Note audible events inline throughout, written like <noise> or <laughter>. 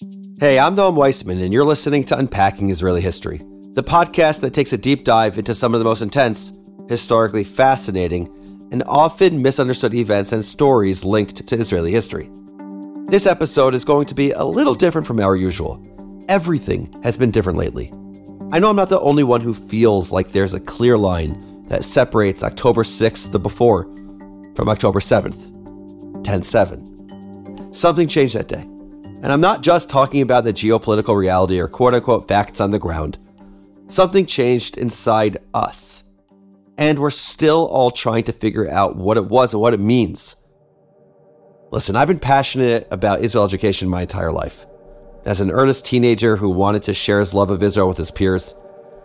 Hey, I'm Noam Weissman, and you're listening to Unpacking Israeli History, the podcast that takes a deep dive into some of the most intense, historically fascinating, and often misunderstood events and stories linked to Israeli history. This episode is going to be a little different from our usual. Everything has been different lately. I know I'm not the only one who feels like there's a clear line that separates October 6th, the before, from October 7th, 10 7. Something changed that day. And I'm not just talking about the geopolitical reality or quote unquote facts on the ground. Something changed inside us. And we're still all trying to figure out what it was and what it means. Listen, I've been passionate about Israel education my entire life as an earnest teenager who wanted to share his love of Israel with his peers,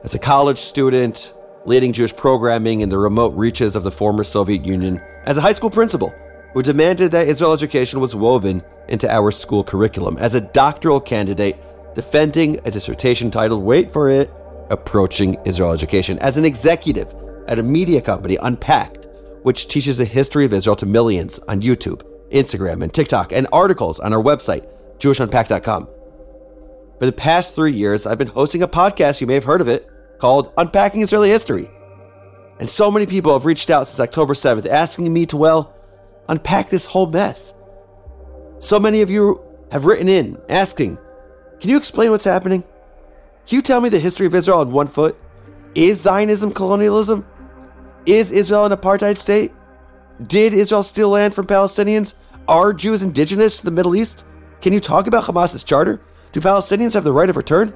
as a college student leading Jewish programming in the remote reaches of the former Soviet Union, as a high school principal who demanded that Israel education was woven into our school curriculum, as a doctoral candidate defending a dissertation titled, wait for it, Approaching Israel Education, as an executive at a media company, Unpacked, which teaches the history of Israel to millions on YouTube, Instagram, and TikTok, and articles on our website, JewishUnpacked.com. For the past three years, I've been hosting a podcast, you may have heard of it, called Unpacking Israeli History. And so many people have reached out since October 7th asking me to, well, unpack this whole mess. So many of you have written in asking, can you explain what's happening? Can you tell me the history of Israel on one foot? Is Zionism colonialism? Is Israel an apartheid state? Did Israel steal land from Palestinians? Are Jews indigenous to the Middle East? Can you talk about Hamas's charter? Do Palestinians have the right of return?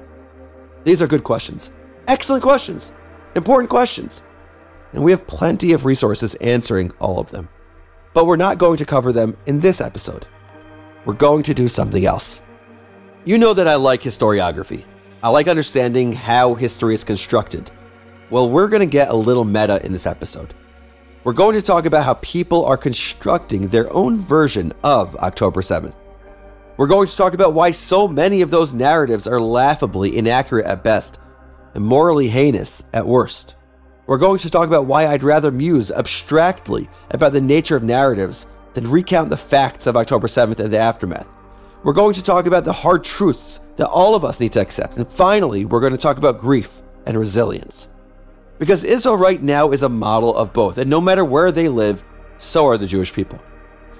These are good questions. Excellent questions. Important questions. And we have plenty of resources answering all of them. But we're not going to cover them in this episode. We're going to do something else. You know that I like historiography. I like understanding how history is constructed. Well, we're going to get a little meta in this episode. We're going to talk about how people are constructing their own version of October 7th. We're going to talk about why so many of those narratives are laughably inaccurate at best and morally heinous at worst. We're going to talk about why I'd rather muse abstractly about the nature of narratives than recount the facts of October 7th and the aftermath. We're going to talk about the hard truths that all of us need to accept. And finally, we're going to talk about grief and resilience. Because Israel right now is a model of both, and no matter where they live, so are the Jewish people.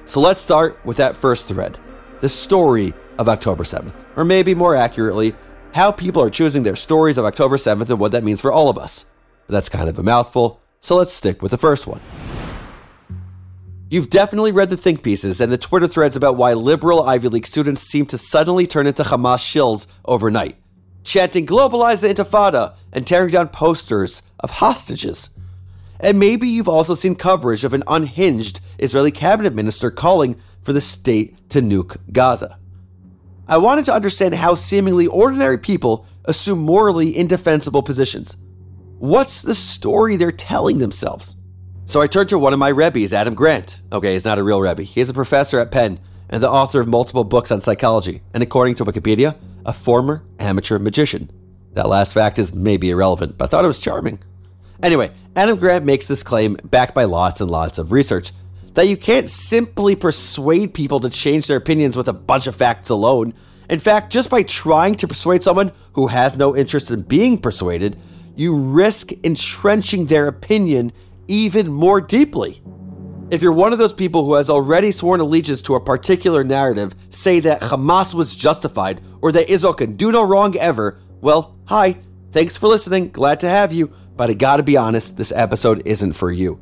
So let's start with that first thread the story of October 7th, or maybe more accurately, how people are choosing their stories of October 7th and what that means for all of us. But that's kind of a mouthful, so let's stick with the first one. You've definitely read the think pieces and the Twitter threads about why liberal Ivy League students seem to suddenly turn into Hamas shills overnight, chanting globalize the intifada and tearing down posters of hostages. And maybe you've also seen coverage of an unhinged Israeli cabinet minister calling for the state to nuke Gaza. I wanted to understand how seemingly ordinary people assume morally indefensible positions. What's the story they're telling themselves? So I turned to one of my rebbes, Adam Grant. Okay, he's not a real rebbe. He's a professor at Penn and the author of multiple books on psychology, and according to Wikipedia, a former amateur magician. That last fact is maybe irrelevant, but I thought it was charming. Anyway, Adam Grant makes this claim backed by lots and lots of research that you can't simply persuade people to change their opinions with a bunch of facts alone. In fact, just by trying to persuade someone who has no interest in being persuaded, you risk entrenching their opinion even more deeply. If you're one of those people who has already sworn allegiance to a particular narrative, say that Hamas was justified or that Israel can do no wrong ever, well, hi, thanks for listening, glad to have you, but I gotta be honest, this episode isn't for you.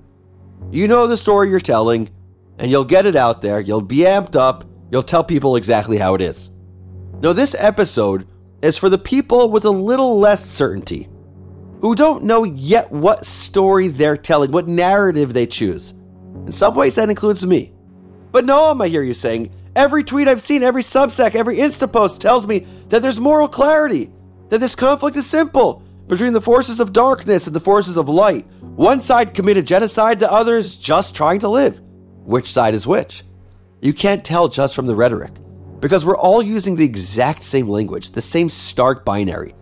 You know the story you're telling, and you'll get it out there, you'll be amped up, you'll tell people exactly how it is. Now, this episode is for the people with a little less certainty, who don't know yet what story they're telling, what narrative they choose. In some ways, that includes me. But Noam, I hear you saying, every tweet I've seen, every Substack, every Insta post tells me that there's moral clarity, that this conflict is simple between the forces of darkness and the forces of light. One side committed genocide, the other's just trying to live. Which side is which? You can't tell just from the rhetoric, because we're all using the exact same language, the same stark binary.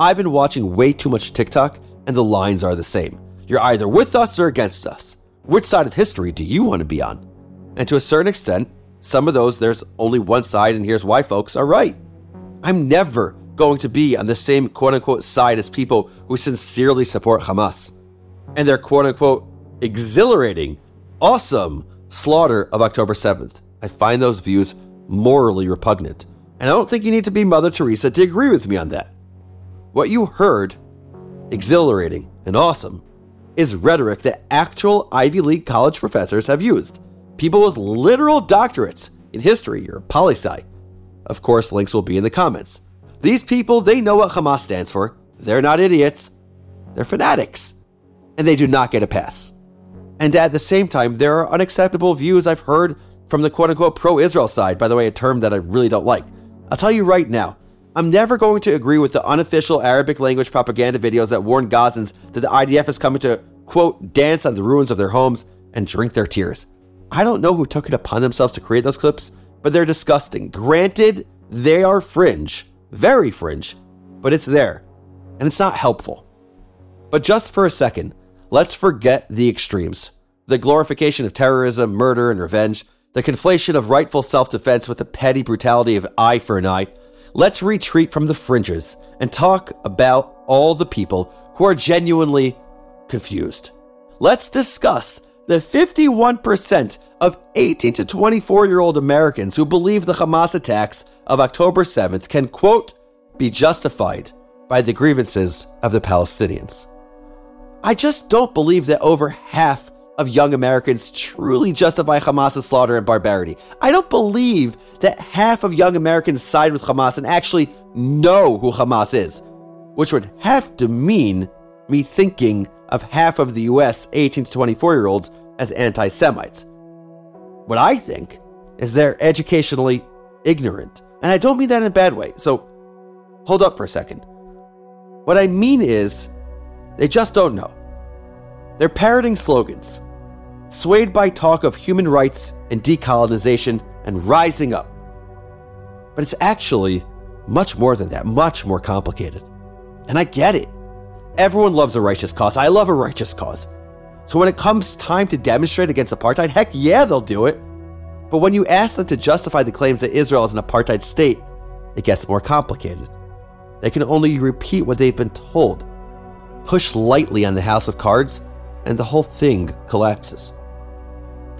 I've been watching way too much TikTok, and the lines are the same. You're either with us or against us. Which side of history do you want to be on? And to a certain extent, some of those, there's only one side, and here's why, folks, are right. I'm never going to be on the same quote unquote side as people who sincerely support Hamas and their quote unquote exhilarating, awesome slaughter of October 7th. I find those views morally repugnant. And I don't think you need to be Mother Teresa to agree with me on that. What you heard, exhilarating and awesome, is rhetoric that actual Ivy League college professors have used. People with literal doctorates in history or poli sci. Of course, links will be in the comments. These people, they know what Hamas stands for. They're not idiots. They're fanatics. And they do not get a pass. And at the same time, there are unacceptable views I've heard from the quote unquote pro Israel side, by the way, a term that I really don't like. I'll tell you right now, I'm never going to agree with the unofficial Arabic language propaganda videos that warn Gazans that the IDF is coming to, quote, dance on the ruins of their homes and drink their tears. I don't know who took it upon themselves to create those clips, but they're disgusting. Granted, they are fringe, very fringe, but it's there, and it's not helpful. But just for a second, let's forget the extremes the glorification of terrorism, murder, and revenge, the conflation of rightful self defense with the petty brutality of eye for an eye. Let's retreat from the fringes and talk about all the people who are genuinely confused. Let's discuss the 51% of 18 to 24 year old Americans who believe the Hamas attacks of October 7th can, quote, be justified by the grievances of the Palestinians. I just don't believe that over half of young Americans truly justify Hamas's slaughter and barbarity. I don't believe that half of young Americans side with Hamas and actually know who Hamas is, which would have to mean me thinking of half of the US 18 to 24 year olds as anti Semites. What I think is they're educationally ignorant. And I don't mean that in a bad way. So hold up for a second. What I mean is they just don't know. They're parroting slogans, swayed by talk of human rights and decolonization and rising up. But it's actually much more than that, much more complicated. And I get it. Everyone loves a righteous cause. I love a righteous cause. So when it comes time to demonstrate against apartheid, heck yeah, they'll do it. But when you ask them to justify the claims that Israel is an apartheid state, it gets more complicated. They can only repeat what they've been told, push lightly on the house of cards, and the whole thing collapses.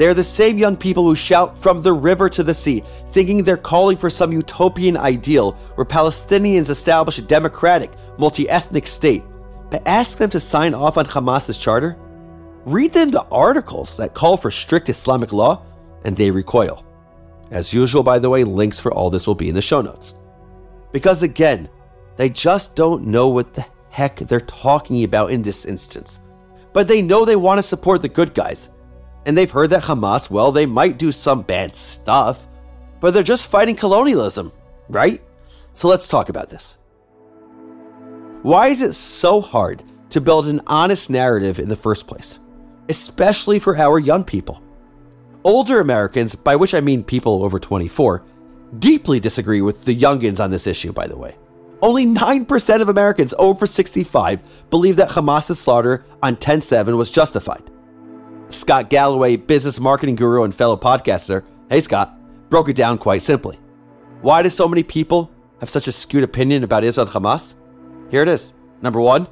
They are the same young people who shout from the river to the sea, thinking they're calling for some utopian ideal where Palestinians establish a democratic, multi ethnic state. But ask them to sign off on Hamas's charter? Read them the articles that call for strict Islamic law, and they recoil. As usual, by the way, links for all this will be in the show notes. Because again, they just don't know what the heck they're talking about in this instance. But they know they want to support the good guys. And they've heard that Hamas, well, they might do some bad stuff, but they're just fighting colonialism, right? So let's talk about this. Why is it so hard to build an honest narrative in the first place, especially for our young people? Older Americans, by which I mean people over 24, deeply disagree with the youngins on this issue, by the way. Only 9% of Americans over 65 believe that Hamas's slaughter on 10 7 was justified. Scott Galloway, business marketing guru and fellow podcaster, hey Scott, broke it down quite simply. Why do so many people have such a skewed opinion about Israel and Hamas? Here it is. Number one,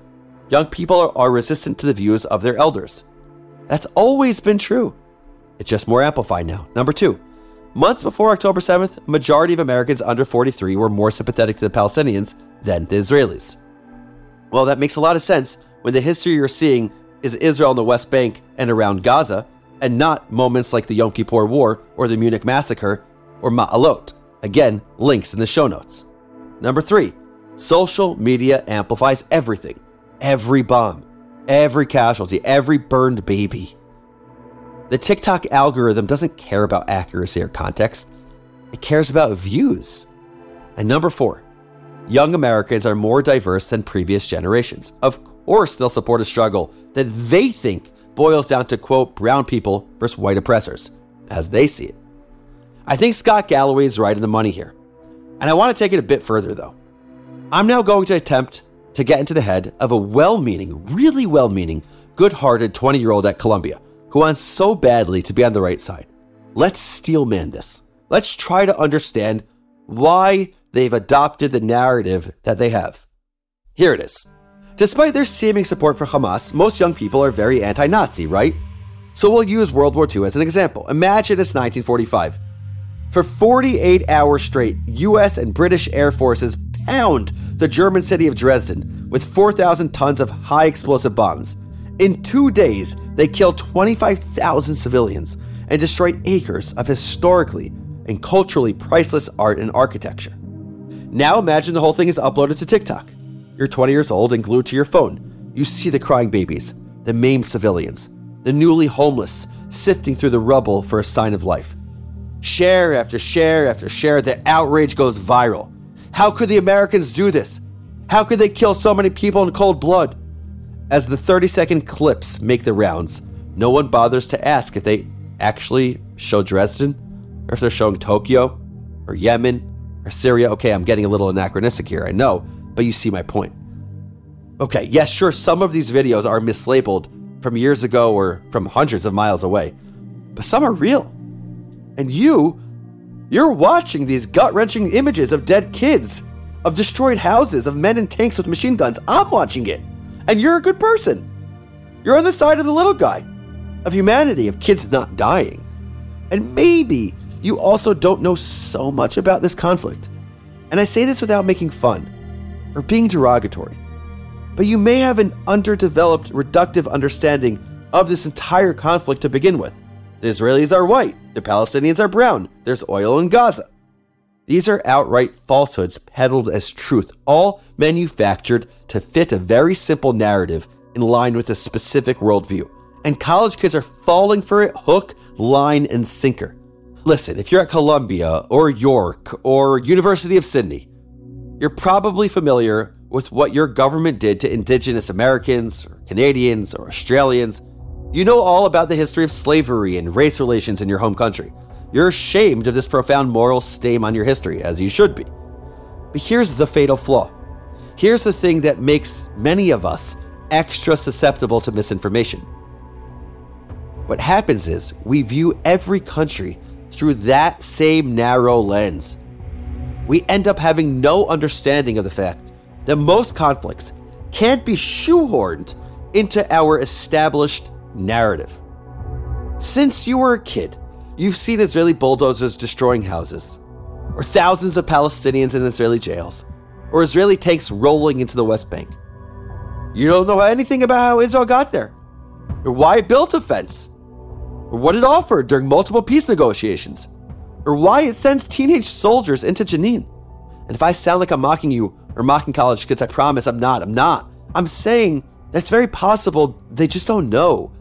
young people are, resistant to the views of their elders. That's always been true. It's just more amplified now. Number two, months before October 7th, a majority of Americans under 43 were more sympathetic to the Palestinians than the Israelis. Well, that makes a lot of sense when the history you're seeing is Israel in the West Bank and around Gaza, and not moments like the Yom Kippur War or the Munich Massacre or Ma'alot. Again, links in the show notes. Number three, social media amplifies everything every bomb, every casualty, every burned baby. The TikTok algorithm doesn't care about accuracy or context, it cares about views. And number four, young Americans are more diverse than previous generations. Of course, they'll support a struggle that they think boils down to, quote, brown people versus white oppressors, as they see it. I think Scott Galloway is right in the money here. And I want to take it a bit further, though. I'm now going to attempt to get into the head of a well meaning, really well meaning, good hearted 20 year old at Columbia who wants so badly to be on the right side. Let's steelman this. Let's try to understand why they've adopted the narrative that they have. Here it is. Despite their seeming support for Hamas, most young people are very anti Nazi, right? So we'll use World War II as an example. Imagine it's 1945. For 48 hours straight, US and British air forces pound the German city of Dresden with 4,000 tons of high explosive bombs. In two days, they kill 25,000 civilians and destroy acres of historically and culturally priceless art and architecture. Now imagine the whole thing is uploaded to TikTok. You're 20 years old and glued to your phone. You see the crying babies, the maimed civilians, the newly homeless sifting through the rubble for a sign of life. Share after share after share, the outrage goes viral. How could the Americans do this? How could they kill so many people in cold blood? As the 30 second clips make the rounds, no one bothers to ask if they actually show Dresden, or if they're showing Tokyo, or Yemen, or Syria. Okay, I'm getting a little anachronistic here, I know, but you see my point. Okay, yes, sure, some of these videos are mislabeled from years ago or from hundreds of miles away, but some are real. And you, you're watching these gut wrenching images of dead kids, of destroyed houses, of men in tanks with machine guns. I'm watching it. And you're a good person. You're on the side of the little guy, of humanity, of kids not dying. And maybe you also don't know so much about this conflict. And I say this without making fun or being derogatory but you may have an underdeveloped, reductive understanding of this entire conflict to begin with. The Israelis are white, the Palestinians are brown, there's oil in Gaza. These are outright falsehoods peddled as truth, all manufactured to fit a very simple narrative in line with a specific worldview. And college kids are falling for it hook, line, and sinker. Listen, if you're at Columbia or York or University of Sydney, you're probably familiar with what your government did to Indigenous Americans, or Canadians, or Australians. You know all about the history of slavery and race relations in your home country. You're ashamed of this profound moral stain on your history, as you should be. But here's the fatal flaw. Here's the thing that makes many of us extra susceptible to misinformation. What happens is we view every country through that same narrow lens. We end up having no understanding of the fact that most conflicts can't be shoehorned into our established narrative. Since you were a kid, you've seen Israeli bulldozers destroying houses, or thousands of Palestinians in Israeli jails, or Israeli tanks rolling into the West Bank. You don't know anything about how Israel got there, or why it built a fence, or what it offered during multiple peace negotiations, or why it sends teenage soldiers into Jenin. And if I sound like I'm mocking you, or mocking college kids. I promise I'm not. I'm not. I'm saying that's very possible they just don't know.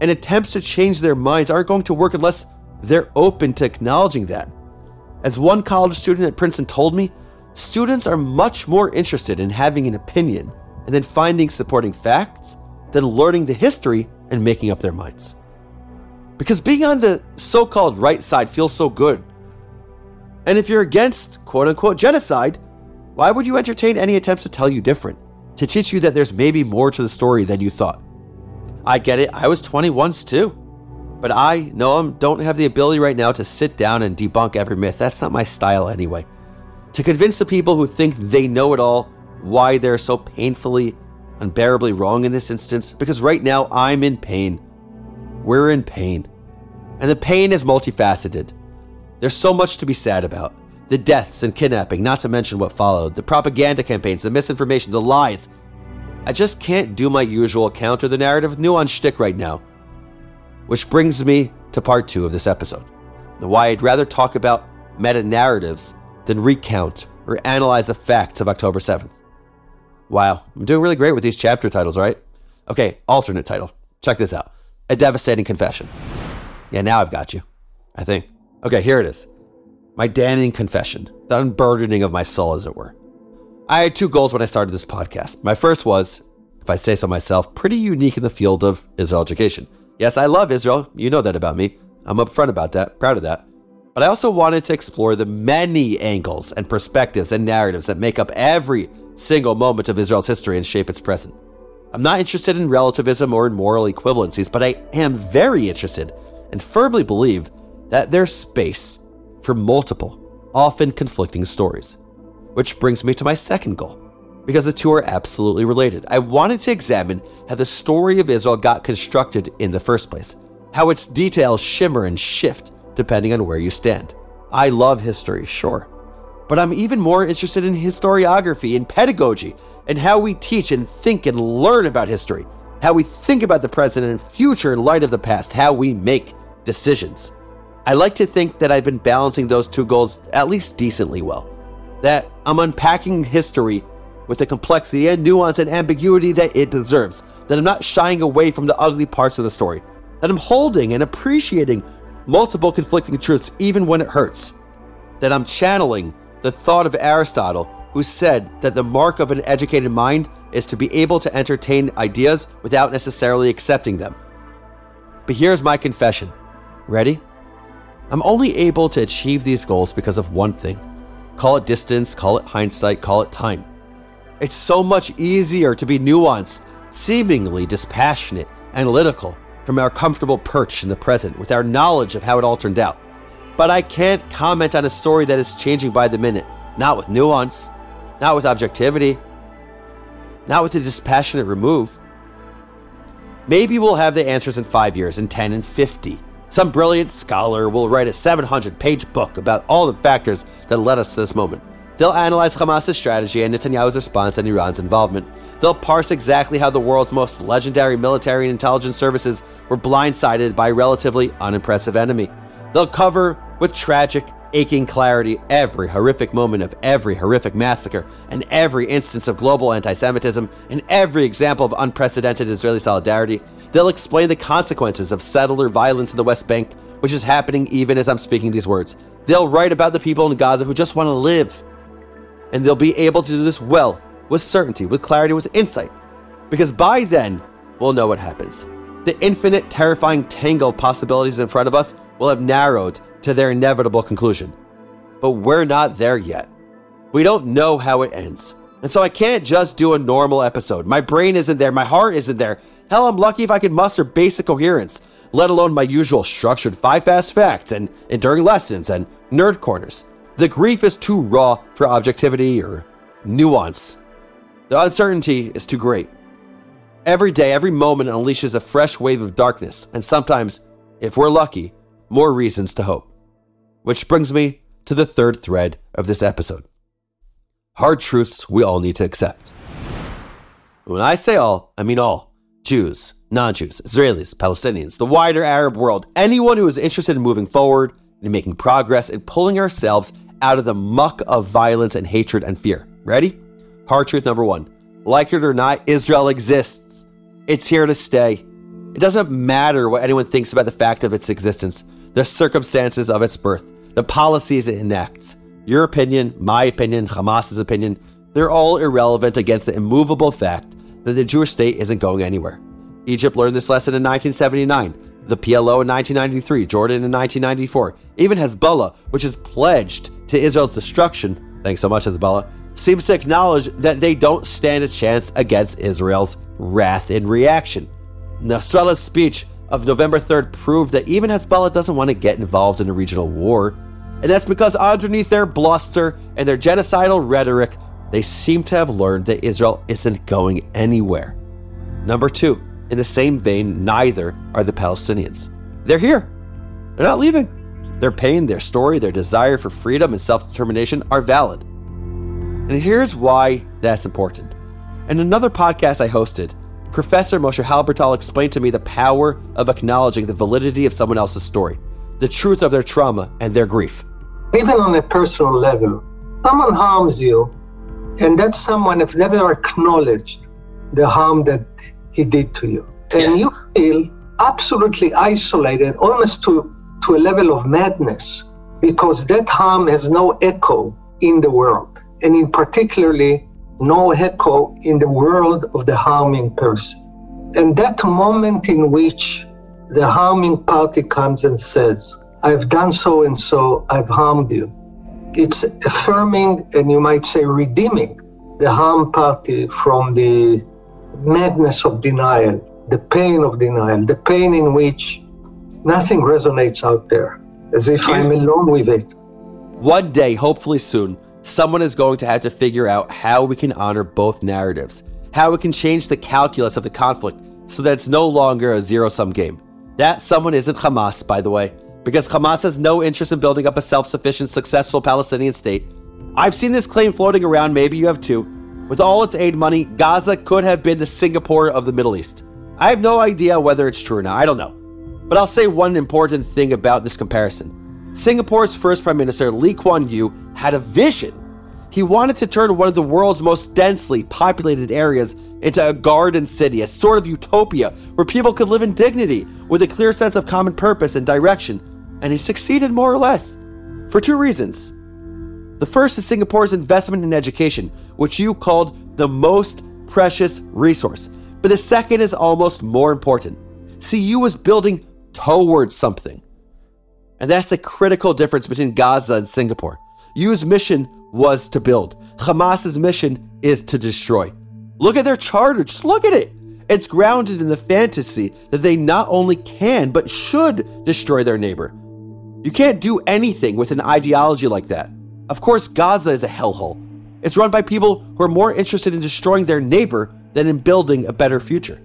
And attempts to change their minds aren't going to work unless they're open to acknowledging that. As one college student at Princeton told me, students are much more interested in having an opinion and then finding supporting facts than learning the history and making up their minds. Because being on the so called right side feels so good. And if you're against quote unquote genocide, why would you entertain any attempts to tell you different? To teach you that there's maybe more to the story than you thought? I get it, I was 20 once too. But I, Noam, don't have the ability right now to sit down and debunk every myth. That's not my style anyway. To convince the people who think they know it all why they're so painfully, unbearably wrong in this instance, because right now I'm in pain. We're in pain. And the pain is multifaceted. There's so much to be sad about the deaths and kidnapping, not to mention what followed, the propaganda campaigns, the misinformation, the lies. I just can't do my usual counter the narrative nuance shtick right now. Which brings me to part two of this episode. The why I'd rather talk about meta narratives than recount or analyze the facts of October 7th. Wow, I'm doing really great with these chapter titles, right? Okay, alternate title. Check this out A Devastating Confession. Yeah, now I've got you. I think. Okay, here it is my damning confession, the unburdening of my soul, as it were. I had two goals when I started this podcast. My first was, if I say so myself, pretty unique in the field of Israel education. Yes, I love Israel. You know that about me. I'm upfront about that, proud of that. But I also wanted to explore the many angles and perspectives and narratives that make up every single moment of Israel's history and shape its present. I'm not interested in relativism or in moral equivalencies, but I am very interested and firmly believe that there's space for multiple, often conflicting stories. which brings me to my second goal, because the two are absolutely related. I wanted to examine how the story of Israel got constructed in the first place, how its details shimmer and shift depending on where you stand. I love history, sure, but I'm even more interested in historiography and pedagogy and how we teach and think and learn about history, how we think about the present and future in light of the past, how we make decisions. I like to think that I've been balancing those two goals at least decently well. That I'm unpacking history with the complexity and nuance and ambiguity that it deserves. That I'm not shying away from the ugly parts of the story. That I'm holding and appreciating multiple conflicting truths even when it hurts. That I'm channeling the thought of Aristotle, who said that the mark of an educated mind is to be able to entertain ideas without necessarily accepting them. But here's my confession. Ready? I'm only able to achieve these goals because of one thing. Call it distance, call it hindsight, call it time. It's so much easier to be nuanced, seemingly dispassionate, analytical, from our comfortable perch in the present with our knowledge of how it all turned out. But I can't comment on a story that is changing by the minute, not with nuance, not with objectivity, not with a dispassionate remove. Maybe we'll have the answers in five years, in 10, and 50. Some brilliant scholar will write a 700 page book about all the factors that led us to this moment. They'll analyze Hamas's strategy and Netanyahu's response and Iran's involvement. They'll parse exactly how the world's most legendary military and intelligence services were blindsided by a relatively unimpressive enemy. They'll cover with tragic, aching clarity every horrific moment of every horrific massacre and every instance of global anti Semitism and every example of unprecedented Israeli solidarity. They'll explain the consequences of settler violence in the West Bank, which is happening even as I'm speaking these words. They'll write about the people in Gaza who just want to live and they'll be able to do this well, with certainty, with clarity, with insight. Because by then, we'll know what happens. The infinite, terrifying tangle of possibilities in front of us will have narrowed to their inevitable conclusion. But we're not there yet. We don't know how it ends. And so I can't just do a normal episode. My brain isn't there, my heart isn't there. Hell, I'm lucky if I can muster basic coherence, let alone my usual structured five fast facts and enduring lessons and nerd corners. The grief is too raw for objectivity or nuance. The uncertainty is too great. Every day, every moment unleashes a fresh wave of darkness, and sometimes, if we're lucky, more reasons to hope. Which brings me to the third thread of this episode hard truths we all need to accept. When I say all, I mean all Jews, non Jews, Israelis, Palestinians, the wider Arab world, anyone who is interested in moving forward, in making progress, and pulling ourselves out of the muck of violence and hatred and fear. Ready? Hard truth number one. Like it or not, Israel exists. It's here to stay. It doesn't matter what anyone thinks about the fact of its existence, the circumstances of its birth, the policies it enacts. Your opinion, my opinion, Hamas's opinion, they're all irrelevant against the immovable fact that the Jewish state isn't going anywhere. Egypt learned this lesson in 1979 the PLO in 1993, Jordan in 1994, even Hezbollah, which is pledged to Israel's destruction, thanks so much, Hezbollah, seems to acknowledge that they don't stand a chance against Israel's wrath in reaction. Nasrallah's speech of November 3rd proved that even Hezbollah doesn't want to get involved in a regional war. And that's because underneath their bluster and their genocidal rhetoric, they seem to have learned that Israel isn't going anywhere. Number two, in the same vein, neither are the Palestinians. They're here. They're not leaving. Their pain, their story, their desire for freedom and self determination are valid. And here's why that's important. In another podcast I hosted, Professor Moshe Halbertal explained to me the power of acknowledging the validity of someone else's story, the truth of their trauma and their grief. Even on a personal level, someone harms you, and that someone has never acknowledged the harm that he did to you. And you feel absolutely isolated, almost to, to a level of madness, because that harm has no echo in the world, and in particularly no echo in the world of the harming person. And that moment in which the harming party comes and says, I've done so and so, I've harmed you. It's affirming and you might say redeeming the harm party from the madness of denial, the pain of denial, the pain in which nothing resonates out there, as if I'm alone with it. One day, hopefully soon, someone is going to have to figure out how we can honor both narratives, how we can change the calculus of the conflict so that it's no longer a zero sum game. That someone isn't Hamas, by the way, because Hamas has no interest in building up a self sufficient, successful Palestinian state. I've seen this claim floating around, maybe you have too. With all its aid money, Gaza could have been the Singapore of the Middle East. I have no idea whether it's true or not, I don't know. But I'll say one important thing about this comparison. Singapore's first Prime Minister, Lee Kuan Yew, had a vision. He wanted to turn one of the world's most densely populated areas into a garden city, a sort of utopia where people could live in dignity with a clear sense of common purpose and direction. And he succeeded more or less. For two reasons. The first is Singapore's investment in education, which Yew called the most precious resource. But the second is almost more important. See, Yew was building towards something. And that's a critical difference between Gaza and Singapore. Yew's mission was to build. Hamas's mission is to destroy. Look at their charter, just look at it. It's grounded in the fantasy that they not only can, but should destroy their neighbor. You can't do anything with an ideology like that. Of course, Gaza is a hellhole. It's run by people who are more interested in destroying their neighbor than in building a better future.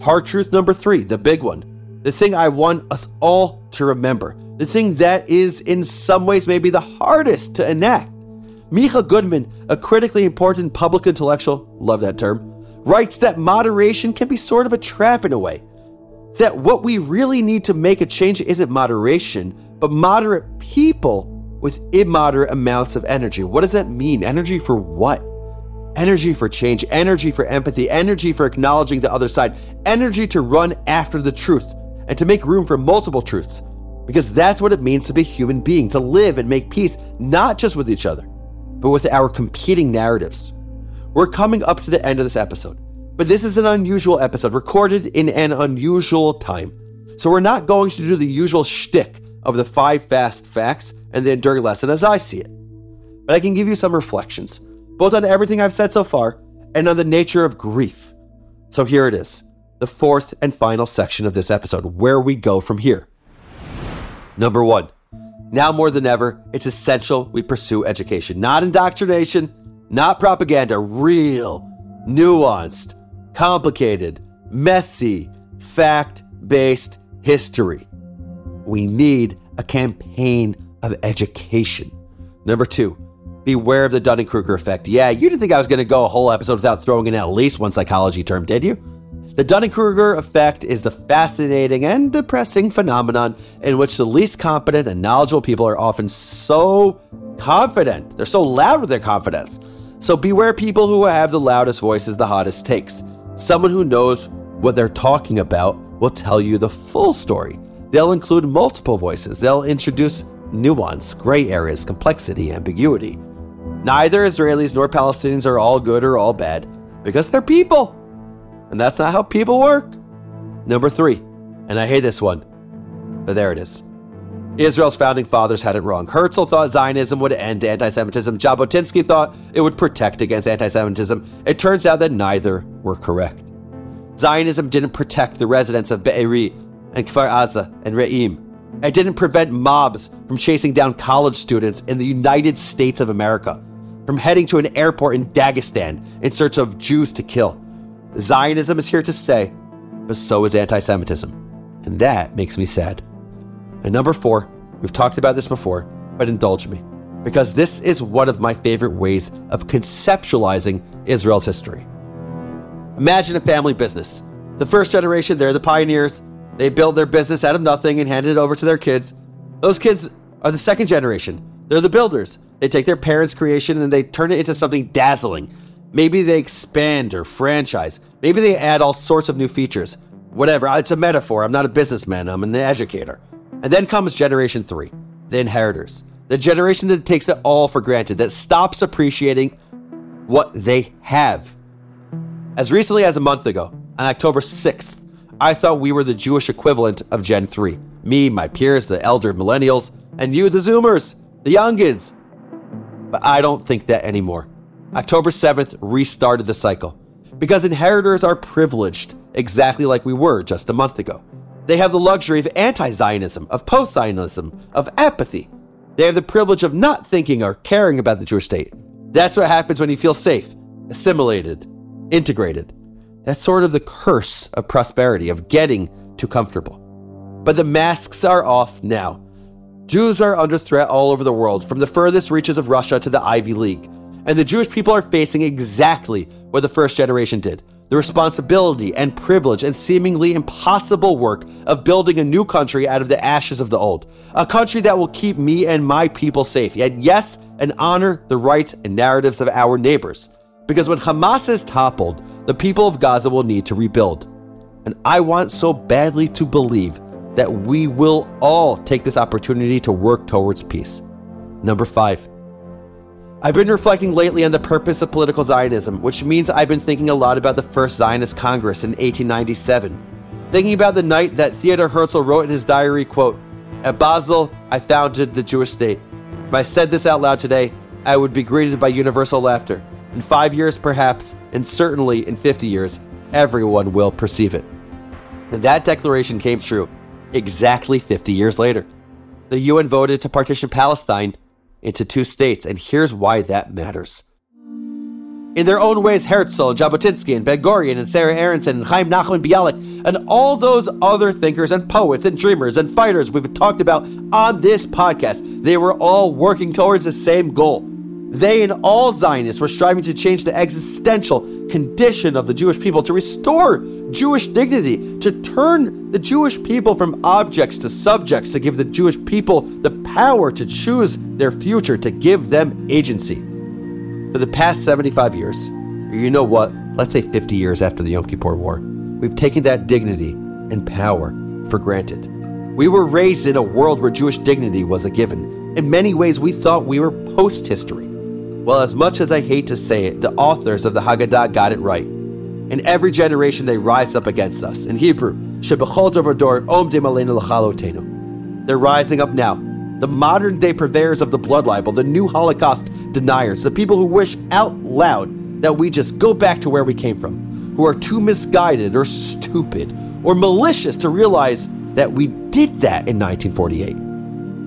Hard truth number three, the big one. The thing I want us all to remember. The thing that is, in some ways, maybe the hardest to enact. Micah Goodman, a critically important public intellectual, love that term, writes that moderation can be sort of a trap in a way. That what we really need to make a change isn't moderation, but moderate people with immoderate amounts of energy. What does that mean? Energy for what? Energy for change, energy for empathy, energy for acknowledging the other side, energy to run after the truth and to make room for multiple truths. Because that's what it means to be a human being, to live and make peace, not just with each other, but with our competing narratives. We're coming up to the end of this episode, but this is an unusual episode recorded in an unusual time. So we're not going to do the usual shtick of the five fast facts and the enduring lesson as I see it. But I can give you some reflections, both on everything I've said so far and on the nature of grief. So here it is, the fourth and final section of this episode, where we go from here. Number one, now more than ever, it's essential we pursue education, not indoctrination, not propaganda, real, nuanced, complicated, messy, fact based history. We need a campaign of education. Number two, beware of the Dunning Kruger effect. Yeah, you didn't think I was going to go a whole episode without throwing in at least one psychology term, did you? The Dunning Kruger effect is the fascinating and depressing phenomenon in which the least competent and knowledgeable people are often so confident. They're so loud with their confidence. So beware people who have the loudest voices, the hottest takes. Someone who knows what they're talking about will tell you the full story. They'll include multiple voices. They'll introduce nuance, gray areas, complexity, ambiguity. Neither Israelis nor Palestinians are all good or all bad because they're people. And that's not how people work. Number three, and I hate this one, but there it is. Israel's founding fathers had it wrong. Herzl thought Zionism would end anti Semitism. Jabotinsky thought it would protect against anti Semitism. It turns out that neither were correct. Zionism didn't protect the residents of Be'eri and Kfar Aza and Re'im it didn't prevent mobs from chasing down college students in the United States of America, from heading to an airport in Dagestan in search of Jews to kill. Zionism is here to stay, but so is anti Semitism. And that makes me sad. And number four, we've talked about this before, but indulge me, because this is one of my favorite ways of conceptualizing Israel's history. Imagine a family business. The first generation, they're the pioneers. They built their business out of nothing and handed it over to their kids. Those kids are the second generation. They're the builders. They take their parents' creation and they turn it into something dazzling. Maybe they expand or franchise. Maybe they add all sorts of new features. Whatever, it's a metaphor. I'm not a businessman, I'm an educator. And then comes generation three, the inheritors. The generation that takes it all for granted, that stops appreciating what they have. As recently as a month ago, on October 6th, I thought we were the Jewish equivalent of Gen 3. Me, my peers, the elder millennials, and you, the Zoomers, the youngins. But I don't think that anymore. October 7th restarted the cycle. Because inheritors are privileged, exactly like we were just a month ago. They have the luxury of anti Zionism, of post Zionism, of apathy. They have the privilege of not thinking or caring about the Jewish state. That's what happens when you feel safe, assimilated, integrated. That's sort of the curse of prosperity, of getting too comfortable. But the masks are off now. Jews are under threat all over the world, from the furthest reaches of Russia to the Ivy League. And the Jewish people are facing exactly what the first generation did the responsibility and privilege and seemingly impossible work of building a new country out of the ashes of the old. A country that will keep me and my people safe, yet, yes, and honor the rights and narratives of our neighbors. Because when Hamas is toppled, the people of Gaza will need to rebuild. And I want so badly to believe that we will all take this opportunity to work towards peace. Number five, I've been reflecting lately on the purpose of political Zionism, which means I've been thinking a lot about the first Zionist Congress in 1897. Thinking about the night that Theodor Herzl wrote in his diary, quote, At Basel, I founded the Jewish state. If I said this out loud today, I would be greeted by universal laughter. In five years, perhaps, and certainly in 50 years, everyone will perceive it. And that declaration came true exactly 50 years later. The UN voted to partition Palestine into two states, and here's why that matters. In their own ways, Herzl, Jabotinsky, and Ben Gurion, and Sarah Aaronsohn, and Chaim Nachman Bialik, and all those other thinkers and poets and dreamers and fighters we've talked about on this podcast, they were all working towards the same goal. They and all Zionists were striving to change the existential condition of the Jewish people, to restore Jewish dignity, to turn the Jewish people from objects to subjects, to give the Jewish people the power to choose their future, to give them agency. For the past 75 years, or you know what, let's say 50 years after the Yom Kippur War, we've taken that dignity and power for granted. We were raised in a world where Jewish dignity was a given. In many ways, we thought we were post history. Well, as much as I hate to say it, the authors of the Haggadah got it right. In every generation, they rise up against us. In Hebrew. They're rising up now. The modern day purveyors of the blood libel, the new Holocaust deniers, the people who wish out loud that we just go back to where we came from, who are too misguided or stupid or malicious to realize that we did that in 1948.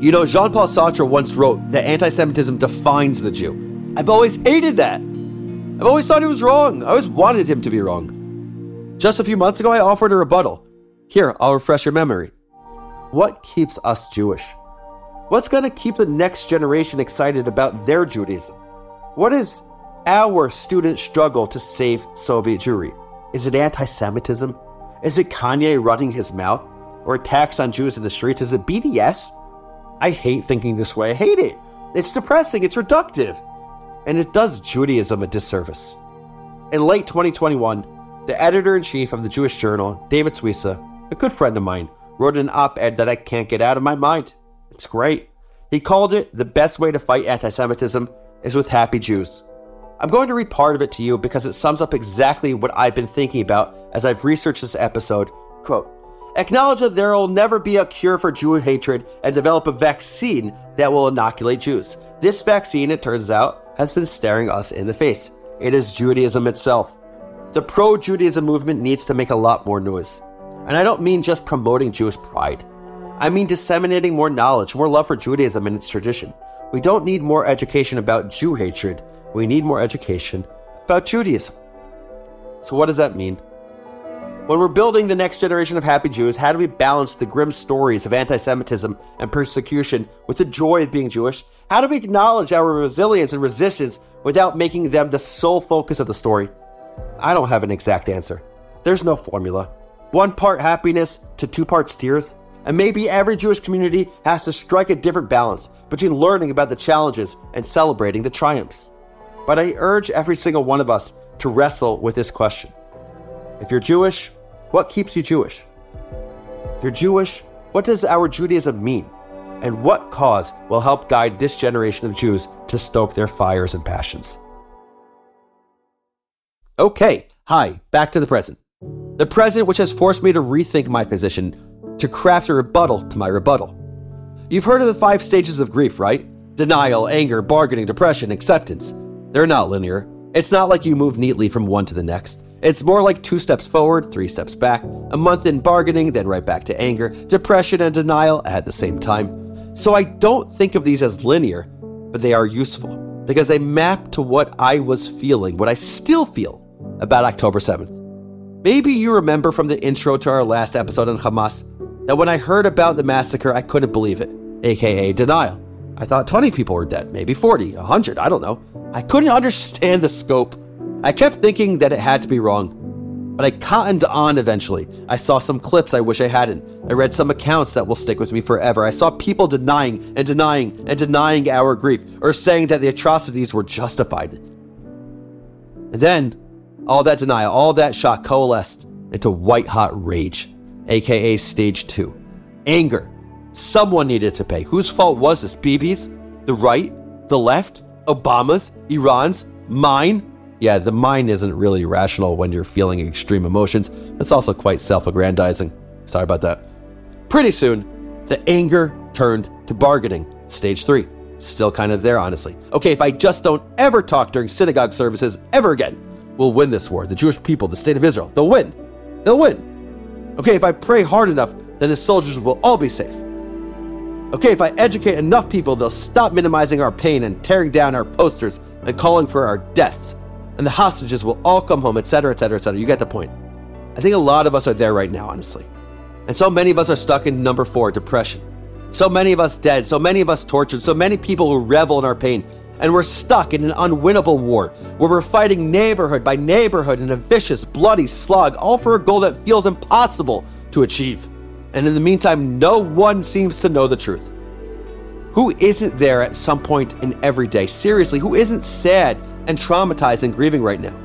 You know, Jean Paul Sartre once wrote that anti Semitism defines the Jew. I've always hated that. I've always thought he was wrong. I always wanted him to be wrong. Just a few months ago, I offered a rebuttal. Here, I'll refresh your memory. What keeps us Jewish? What's going to keep the next generation excited about their Judaism? What is our student struggle to save Soviet Jewry? Is it anti Semitism? Is it Kanye running his mouth? Or attacks on Jews in the streets? Is it BDS? I hate thinking this way. I hate it. It's depressing. It's reductive and it does Judaism a disservice. In late 2021, the editor in chief of the Jewish Journal, David Suissa, a good friend of mine, wrote an op ed that I can't get out of my mind. It's great. He called it The Best Way to Fight Anti Semitism is with Happy Jews. I'm going to read part of it to you because it sums up exactly what I've been thinking about as I've researched this episode. Quote, Acknowledge that there will never be a cure for Jew hatred and develop a vaccine that will inoculate Jews. This vaccine, it turns out, has been staring us in the face. It is Judaism itself. The pro Judaism movement needs to make a lot more noise. And I don't mean just promoting Jewish pride. I mean disseminating more knowledge, more love for Judaism and its tradition. We don't need more education about Jew hatred. We need more education about Judaism. So, what does that mean? When we're building the next generation of happy Jews, how do we balance the grim stories of anti Semitism and persecution with the joy of being Jewish how do we acknowledge our resilience and resistance without making them the sole focus of the story? I don't have an exact answer. There's no formula. One part happiness to two parts tears, and maybe every Jewish community has to strike a different balance between learning about the challenges and celebrating the triumphs. But I urge every single one of us to wrestle with this question. If you're Jewish, what keeps you Jewish? If you're Jewish, what does our Judaism mean? and what cause will help guide this generation of Jews to stoke their fires and passions. Okay, hi, back to the present. The present which has forced me to rethink my position, to craft a rebuttal to my rebuttal. You've heard of the five stages of grief, right? Denial, anger, bargaining, depression, acceptance. They're not linear. It's not like you move neatly from one to the next. It's more like two steps forward, three steps back, a month in bargaining, then right back to anger, depression, and denial at the same time. So I don't think of these as linear, but they are useful because they map to what I was feeling, what I still feel about October 7th. Maybe you remember from the intro to our last episode on Hamas that when I heard about the massacre, I couldn't believe it, aka denial. I thought 20 people were dead, maybe 40, 100, I don't know. I couldn't <laughs> understand the scope. I kept thinking that it had to be wrong. But I cottoned on eventually. I saw some clips I wish I hadn't. I read some accounts that will stick with me forever. I saw people denying and denying and denying our grief, or saying that the atrocities were justified. And then, all that denial, all that shock coalesced into white hot rage, aka stage two. Anger. Someone needed to pay. Whose fault was this? Bibi's? The right? The left? Obama's? Iran's? Mine? Yeah, the mind isn't really rational when you're feeling extreme emotions. It's also quite self aggrandizing. Sorry about that. Pretty soon, the anger turned to bargaining. Stage three. Still kind of there, honestly. Okay, if I just don't ever talk during synagogue services ever again, we'll win this war. The Jewish people, the state of Israel, they'll win. They'll win. Okay, if I pray hard enough, then the soldiers will all be safe. Okay, if I educate enough people, they'll stop minimizing our pain and tearing down our posters and calling for our deaths and the hostages will all come home, etc., etc., etc. You get the point. I think a lot of us are there right now, honestly. And so many of us are stuck in number four, depression. So many of us dead, so many of us tortured, so many people who revel in our pain. And we're stuck in an unwinnable war where we're fighting neighborhood by neighborhood in a vicious, bloody slog, all for a goal that feels impossible to achieve. And in the meantime, no one seems to know the truth. Who isn't there at some point in every day? Seriously, who isn't sad and traumatized and grieving right now.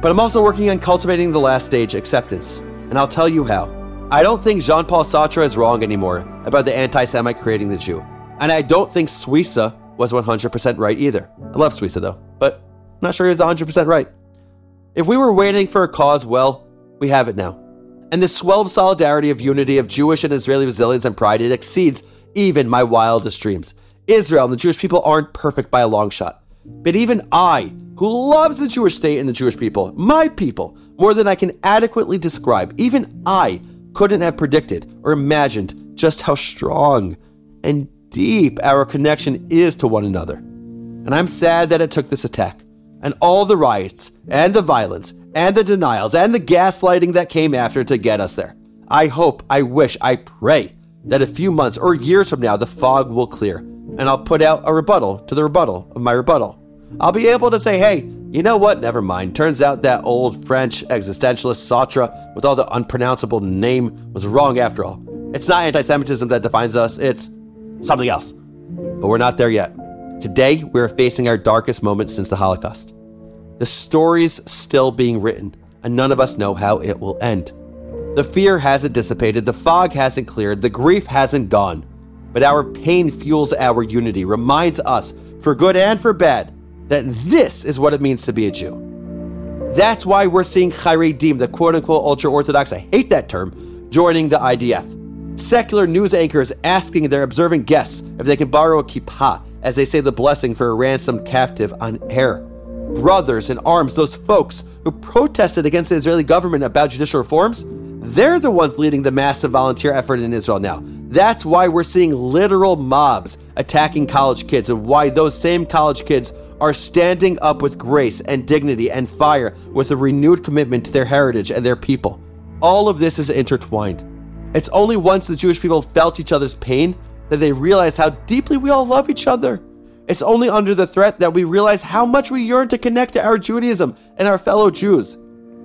But I'm also working on cultivating the last stage, acceptance. And I'll tell you how. I don't think Jean Paul Sartre is wrong anymore about the anti Semite creating the Jew. And I don't think Suissa was 100% right either. I love Suissa though, but I'm not sure he was 100% right. If we were waiting for a cause, well, we have it now. And the swell of solidarity of unity of Jewish and Israeli resilience and pride, it exceeds even my wildest dreams. Israel and the Jewish people aren't perfect by a long shot. But even I, who loves the Jewish state and the Jewish people, my people, more than I can adequately describe, even I couldn't have predicted or imagined just how strong and deep our connection is to one another. And I'm sad that it took this attack, and all the riots, and the violence, and the denials, and the gaslighting that came after to get us there. I hope, I wish, I pray that a few months or years from now the fog will clear and I'll put out a rebuttal to the rebuttal of my rebuttal. I'll be able to say, hey, you know what? Never mind. Turns out that old French existentialist Sartre with all the unpronounceable name was wrong after all. It's not anti Semitism that defines us, it's something else. But we're not there yet. Today, we're facing our darkest moment since the Holocaust. The story's still being written, and none of us know how it will end. The fear hasn't dissipated, the fog hasn't cleared, the grief hasn't gone. But our pain fuels our unity, reminds us, for good and for bad, that this is what it means to be a Jew. That's why we're seeing Haredim, the quote unquote ultra Orthodox, I hate that term, joining the IDF. Secular news anchors asking their observant guests if they can borrow a kippah as they say the blessing for a ransomed captive on air. Brothers in arms, those folks who protested against the Israeli government about judicial reforms, they're the ones leading the massive volunteer effort in Israel now. That's why we're seeing literal mobs attacking college kids, and why those same college kids are standing up with grace and dignity and fire with a renewed commitment to their heritage and their people. All of this is intertwined. It's only once the Jewish people felt each other's pain that they realized how deeply we all love each other. It's only under the threat that we realize how much we yearn to connect to our Judaism and our fellow Jews.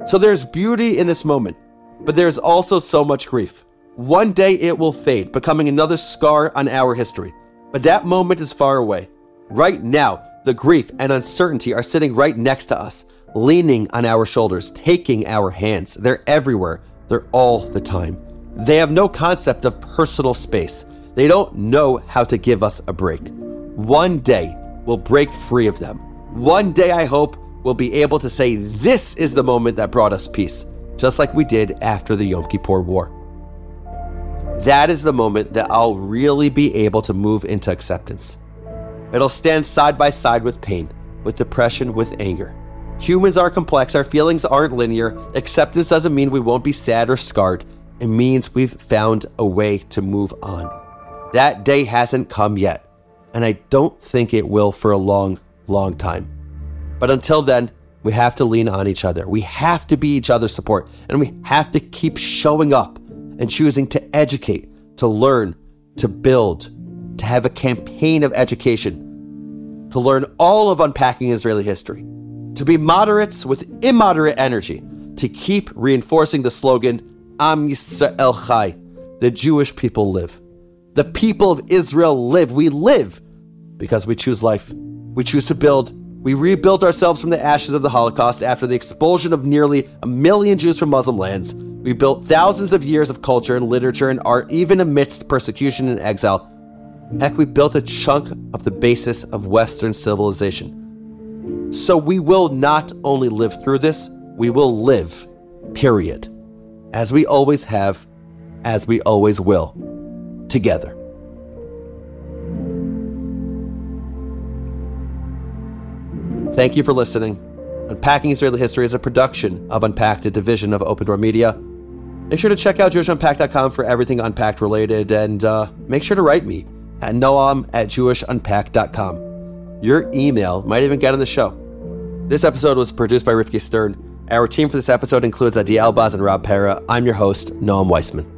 So there's beauty in this moment. But there's also so much grief. One day it will fade, becoming another scar on our history. But that moment is far away. Right now, the grief and uncertainty are sitting right next to us, leaning on our shoulders, taking our hands. They're everywhere, they're all the time. They have no concept of personal space. They don't know how to give us a break. One day, we'll break free of them. One day, I hope, we'll be able to say, This is the moment that brought us peace just like we did after the Yom Kippur War. That is the moment that I'll really be able to move into acceptance. It'll stand side by side with pain, with depression, with anger. Humans are complex, our feelings aren't linear. Acceptance doesn't mean we won't be sad or scarred, it means we've found a way to move on. That day hasn't come yet, and I don't think it will for a long, long time. But until then, we have to lean on each other. We have to be each other's support, and we have to keep showing up and choosing to educate, to learn, to build, to have a campaign of education, to learn all of unpacking Israeli history, to be moderates with immoderate energy, to keep reinforcing the slogan, Am Yisrael Chai, the Jewish people live. The people of Israel live. We live because we choose life. We choose to build. We rebuilt ourselves from the ashes of the Holocaust after the expulsion of nearly a million Jews from Muslim lands. We built thousands of years of culture and literature and art, even amidst persecution and exile. Heck, we built a chunk of the basis of Western civilization. So we will not only live through this, we will live, period. As we always have, as we always will together. Thank you for listening. Unpacking Israeli History is a production of Unpacked, a division of Open Door Media. Make sure to check out JewishUnpacked.com for everything Unpacked related, and uh, make sure to write me at noam at JewishUnpacked.com. Your email might even get on the show. This episode was produced by Rifki Stern. Our team for this episode includes Adi Elbaz and Rob Pera. I'm your host, Noam Weissman.